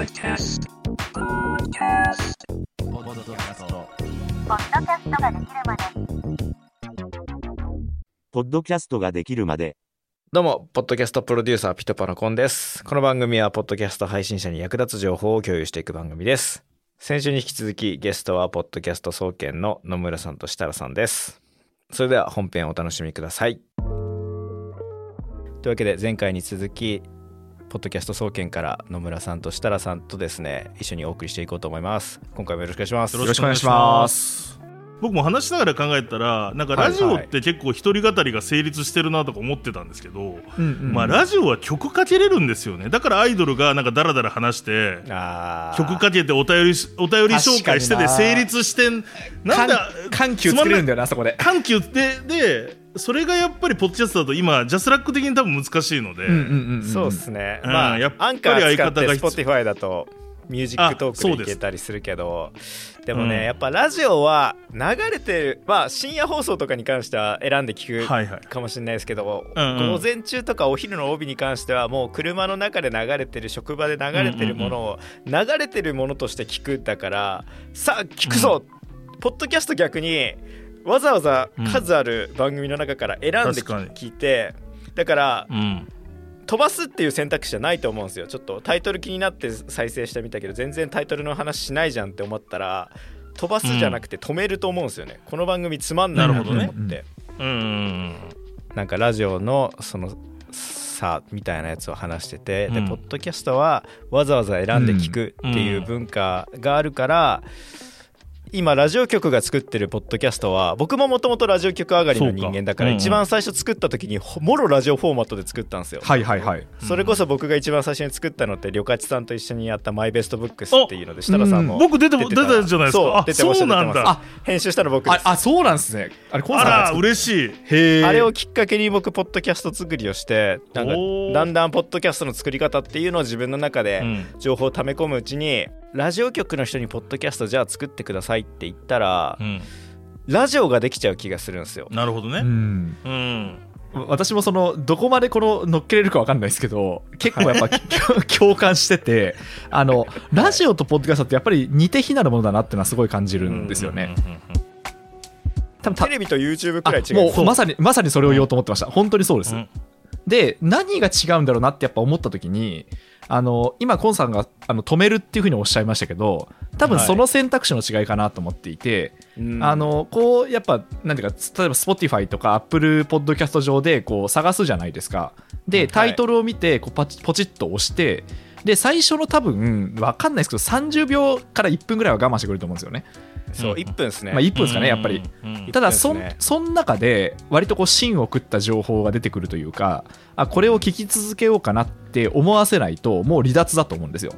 Podcast. Podcast. ポッドキャストポッドキャストができるまでポッドキャストができるまで、どうも、ポッドキャストプロデューサー、ピトパのコンです。この番組は、ポッドキャスト配信者に役立つ情報を共有していく番組です。先週に引き続き、ゲストは、ポッドキャスト総研の野村さんと設楽さんです。それでは、本編をお楽しみください。というわけで、前回に続き、ポッドキャスト総研から野村さんと設楽さんとですね、一緒にお送りしていこうと思います。今回もよろしくお願いします。よろしくお願いします。僕も話しながら考えたらなんかラジオって結構一人語りが成立してるなとか思ってたんですけど、まあラジオは曲かけれるんですよね。だからアイドルがなんかダラダラ話して曲かけてお便りしお便り紹介してで成立してんなんだ緩急作れるんだよなそこで。緩急ってでそれがやっぱりポッドキャストだと今ジャスラック的に多分難しいので、そうですね。うんまあ、やっぱりアンカー使って相方が必要。Spotify だと、ミュージックトークでいけたりするけど、でもね、うん。やっぱラジオは流れてる、まあ、深夜放送とかに関しては選んで聞くかもしれないですけど、うんうん。午前中とかお昼の帯に関しては、もう車の中で流れてる、職場で流れてるものを、流れてるものとして聞くだから、さあ、聞くぞ、ポッドキャスト逆に、わざわざ数ある番組の中から選んで聞いて、だから、うん。飛ばすっていう選択肢じゃないと思うんですよ。ちょっとタイトル気になって再生してみたけど全然タイトルの話しないじゃんって思ったら飛ばすじゃなくて止めると思うんですよね、この番組つまんないなと思って、うん。うん。なんかラジオのそのさみたいなやつを話してて、でうん。ポッドキャストはわざわざ選んで聞くっていう文化があるから、今ラジオ局が作ってるポッドキャストは僕ももともとラジオ局上がりの人間だからそうか一番最初作った時にほもろラジオフォーマットで作ったんですよ、はいはいはい。それこそ僕が一番最初に作ったのって旅客さんと一緒にやったマイベストブックスっていうので設楽さんも僕出ても出てた。出たじゃないですか。そうあ出てましたそうなんだ。編集したの僕です。ああそうなんですね。あれコンあらさんが作っ嬉しい。へえ。あれをきっかけに僕ポッドキャスト作りをしてなんかだんだんポッドキャストの作り方っていうのを自分の中でうん。情報を溜め込むうちにラジオ局の人にポッドキャストじゃあ作ってくださいって言ったらうん。ラジオができちゃう気がするんですよ。なるほどね。うん。うん。私もそのどこまでこの乗っけれるかわかんないですけど結構やっぱ共感しててあのラジオとポッドキャストってやっぱり似て非なるものだなっていうのはすごい感じるんですよね。うんうんうん多分たテレビと YouTube くらい違う。あもうまさにまさにそれを言おうと思ってました。本当にそうです。うんで何が違うんだろうなってやっぱ思った時にあの今コンさんがあの止めるっていうふうにおっしゃいましたけど多分はい。その選択肢の違いかなと思っていて、うん。あのこうやっぱなんていうか例えば Spotify とか Apple Podcast 上でこう探すじゃないですか。でタイトルを見てこうパチポチッと押してで最初の多分わかんないですけど30秒から1分ぐらいは我慢してくれると思うんですよね、そう1分ですね、まあ、1分ですかねやっぱり。うん。うんただそね。そん中で割とこう芯を食った情報が出てくるというかあこれを聞き続けようかなって思わせないともう離脱だと思うんですよ、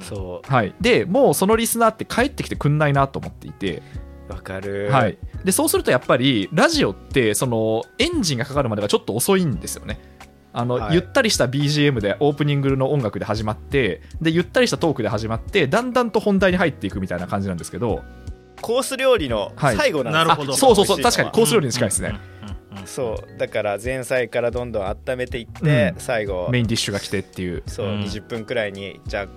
そはい、でもうそのリスナーって帰ってきてくんないなと思っていて、うわかる、はい、でそうするとやっぱりラジオってそのエンジンがかかるまでがちょっと遅いんですよねあの、はい。ゆったりした BGM でオープニングの音楽で始まってでゆったりしたトークで始まってだんだんと本題に入っていくみたいな感じなんですけど。コース料理のはい。最後なんです。よなるほど。あそうそうそう確かにコース料理に近いですね、そう。だから前菜からどんどん温めていって、うん。最後。メインディッシュが来てっていう。そう、うん。20分くらいにじゃあ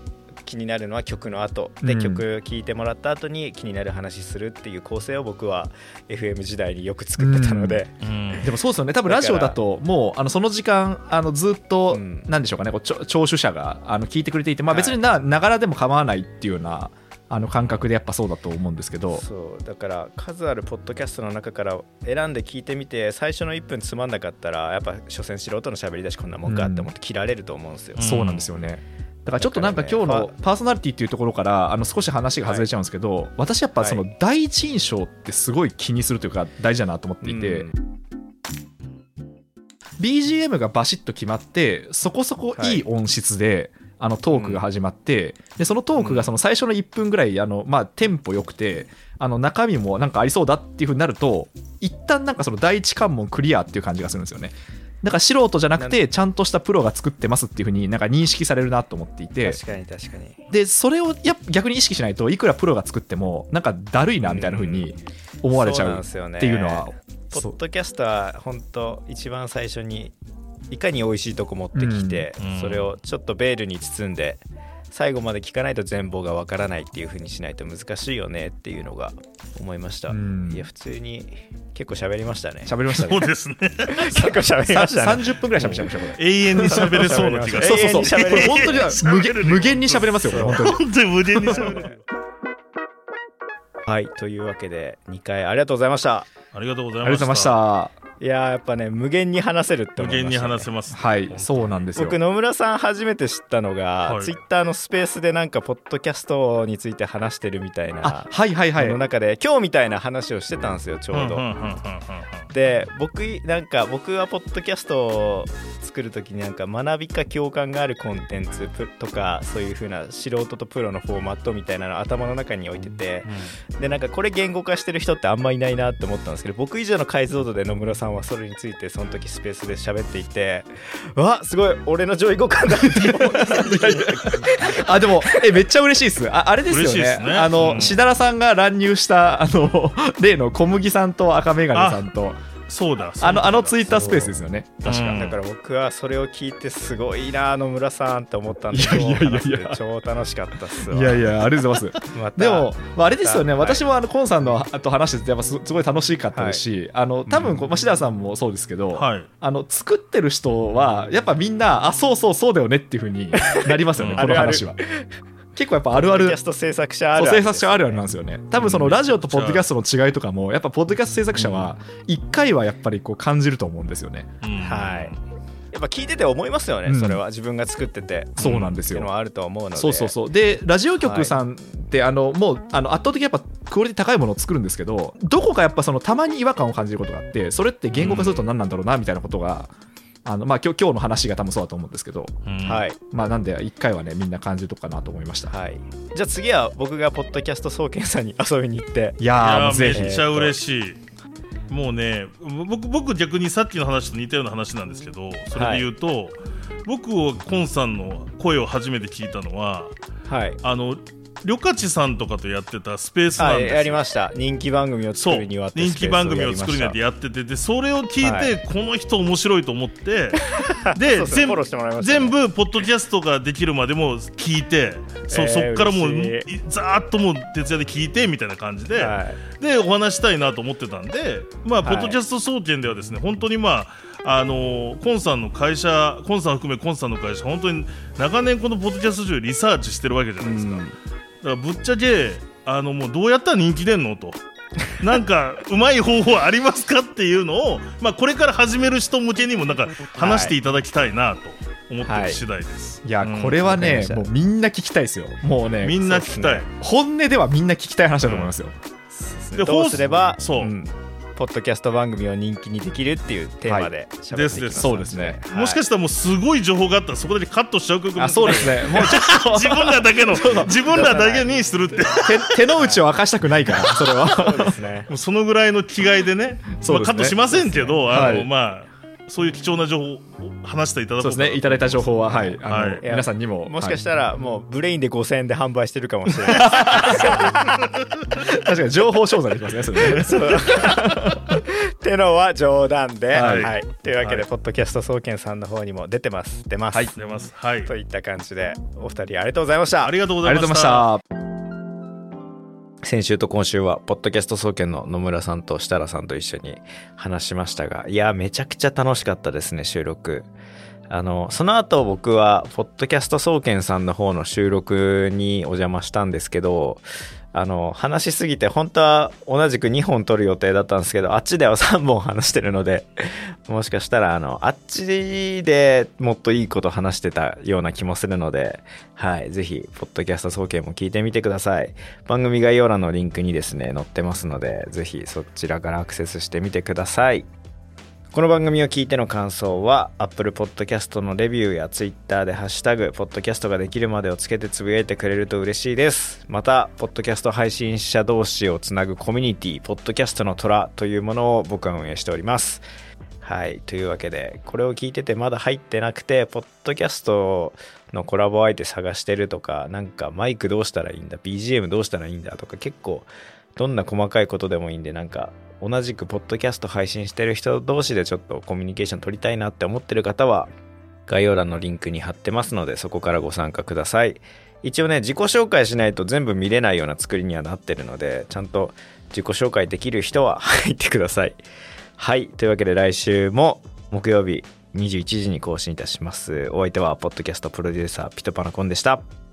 気になるのは曲の後。で、うん。曲聴いてもらった後に気になる話するっていう構成を僕は FM 時代によく作ってたので、うん。でもそうですよね。多分ラジオだともうあのその時間あのずっと、うん。なんでしょうかね。こうちょ聴取者があの聞いてくれていて、まあ、はい。別になながらでも構わないっていうようなあの感覚でやっぱそうだと思うんですけど。そう。だから数あるポッドキャストの中から選んで聞いてみて最初の1分つまんなかったらやっぱ所詮素人の喋りだしこんなもんかって思って切られると思うんですよ、うん。そうなんですよね。だからちょっとなんか今日のパーソナリティっていうところからあの少し話が外れちゃうんですけど、私やっぱそのは第一印象ってすごい気にするというか大事だなと思っていて、うん。BGM がバシッと決まってそこそこい。い音質で、あのトークが始まって、でそのトークがその最初の1分ぐらいあの、まあ、テンポ良くてあの中身もなんかありそうだっていう風になると一旦なんかその第一関門クリアっていう感じがするんですよねだから素人じゃなくてちゃんとしたプロが作ってますっていう風になんか認識されるなと思っていて。確かに確かに。でそれをや逆に意識しないといくらプロが作ってもなんかだるいなみたいな風に思われちゃそうなんうですよね。っていうのはポッドキャストは本当一番最初にいかに美味しいとこ持ってきて、うん。それをちょっとベールに包んで最後まで聞かないと全貌がわからないっていう風にしないと難しいよねっていうのが思いました、うん。いや普通に結構喋りましたね。喋りましたね。そうですね。結構喋りましたね。30分ぐらい喋っちゃいました。永遠に喋れそうな気がする。そうそうそう。これ本当に無限無限に喋れますよこれ本当に。本当に無限に喋れる。はいというわけで2回ありがとうございました。ありがとうございました。ざいやーやっぱね無限に話せるって無限に思いました、ね、話せますはいそうなんですよ。僕野村さん初めて知ったのが、はい。ツイッターのスペースでなんかポッドキャストについて話してるみたいあなはいはいはい。の中で今日みたいな話をしてたんですよちょうど、うんうんうんうんうんで僕なんか僕はポッドキャストを作る時になんか学びか共感があるコンテンツプとかそういう風な素人とプロのフォーマットみたいなのを頭の中に置いててでなんかこれ言語化してる人ってあんまいないなって思ったんですけど僕以上の解像度で野村さんはそれについてその時スペースで喋っていてうわすごい俺の上位互換だって思って あでもえめっちゃ嬉しいです。ああれですよね。ね。あの、うん。しだらさんが乱入したあの例の小麦さんと赤眼鏡さんとそうだあのあのツイイッタースペースですよね。確か、うん。だから僕はそれを聞いてすごいな野村さんって思ったんでいやいやいやいや。超楽しかったっすわ。いやいやありがとうございます。また。でも、まあ、あれですよね、はい私もあのコンさんのと話しててやっぱすすごい楽しかったですし、あの多分こう、まあ、シダさんもそうですけど、はい。あの作ってる人はやっぱみんなあそうそうそうだよねっていうふうになりますよねうん。この話は結構やっぱあるある。ポッドキャスト制作者あるある制作者あるあるなんですよね。多分そのラジオとポッドキャストの違いとかもやっぱポッドキャスト制作者は一回はやっぱりこう感じると思うんですよね。うん。はい。やっぱ聞いてて思いますよね、うん。それは。自分が作ってて。そうなんですよ。っていうのはあると思うので。そうそうそう。でラジオ局さんって、あのもうあの圧倒的にやっぱクオリティ高いものを作るんですけどどこかやっぱそのたまに違和感を感じることがあってそれって言語化すると何なんだろうなみたいなことが、あのまあ、今日今日の話が多分そうだと思うんですけど、うん。はい。まあ、なんで一回はねみんな感じるとこかなと思いました、はい。じゃあ次は僕がポッドキャスト総研さんに遊びに行って。いやーいやめっちゃ嬉しい。もうね僕僕逆にさっきの話と似たような話なんですけどそれで言うと、僕をコンさんの声を初めて聞いたのははい。あのりょかちさんとかとやってたスペースなんはいですよ。やりました。人気番組を作そうるにはって人気番組を作るにはってスやっててでそれを聞いて、はい。この人面白いと思って でね。全部ポッドキャストができるまでも聞いてそ,、えーそっからもうざーっともう徹夜で聞いてみたいな感じで、はい。でお話したいなと思ってたんで、まあ、はい。ポッドキャスト総研ではですね本当にまああのコンさんの会社コンさん含めコンさんの会社本当に長年このポッドキャスト上リサーチしてるわけじゃないですか、だからぶっちゃけあのもうどうやったら人気出んのと。なんかうまい方法ありますかっていうのを、まあ、これから始める人向けにもなんか話していただきたいなと思ってる次第です。いやうん。これはねもうみんな聞きたいですよ。もうねみんな聞きたい。本音ではみんな聞きたい話だと思いますよ、でどうすればそう。うんポッドキャスト番組を人気にできるっていうテーマで喋っていきます、そうですね。はい。もしかしたらもうすごい情報があったらそこでカットしちゃう曲あそうですね。もうちょっと自分らだけの自分らだけにするって。手手の内を明かしたくないからそれは。そうですね。もうそのぐらいの気概でね。そうカットしませんけど、あのはい。まあそういう貴重な情報を話していただそうですね。いただいた情報ははい。あの、はい。皆さんにももしかしたら、らもうブレインで5000円で販売してるかもしれない。は い確かに情報商材できますねそれね。そう。ってのは冗談で、ははい。いというわけで、はい。ポッドキャスト総研さんの方にも出てます。出ます、はい。出ます。はい。といった感じでお二人ありがとうございました。ありがとうございました先週と今週はポッドキャスト総研の野村さんと設楽さんと一緒に話しましたがいやめちゃくちゃ楽しかったですね収録。あのその後僕はポッドキャスト総研さんの方の収録にお邪魔したんですけどあの話しすぎて本当は同じく2本撮る予定だったんですけどあっちでは3本話してるのでもしかしたらあのあっちでもっといいこと話してたような気もするのではいぜひポッドキャスト総研も聞いてみてください。番組概要欄のリンクにですね載ってますのでぜひそちらからアクセスしてみてください。この番組を聞いての感想は Apple Podcast のレビューや Twitter で「ハッシュタグポッドキャストができるまで」をつけてつぶやいてくれると嬉しいです。またポッドキャスト配信者同士をつなぐコミュニティポッドキャストの虎というものを僕は運営しております。はいというわけでこれを聞いててまだ入ってなくてポッドキャストのコラボ相手探してるとかなんかマイクどうしたらいいんだ BGM どうしたらいいんだとか結構どんな細かいことでもいいんでなんか同じくポッドキャスト配信してる人同士でちょっとコミュニケーション取りたいなって思ってる方は概要欄のリンクに貼ってますのでそこからご参加ください。一応ね自己紹介しないと全部見れないような作りにはなってるのでちゃんと自己紹介できる人は 入ってください。はい。というわけで来週も木曜日21時に更新いたします。お相手はポッドキャストプロデューサーピトパナコンでした。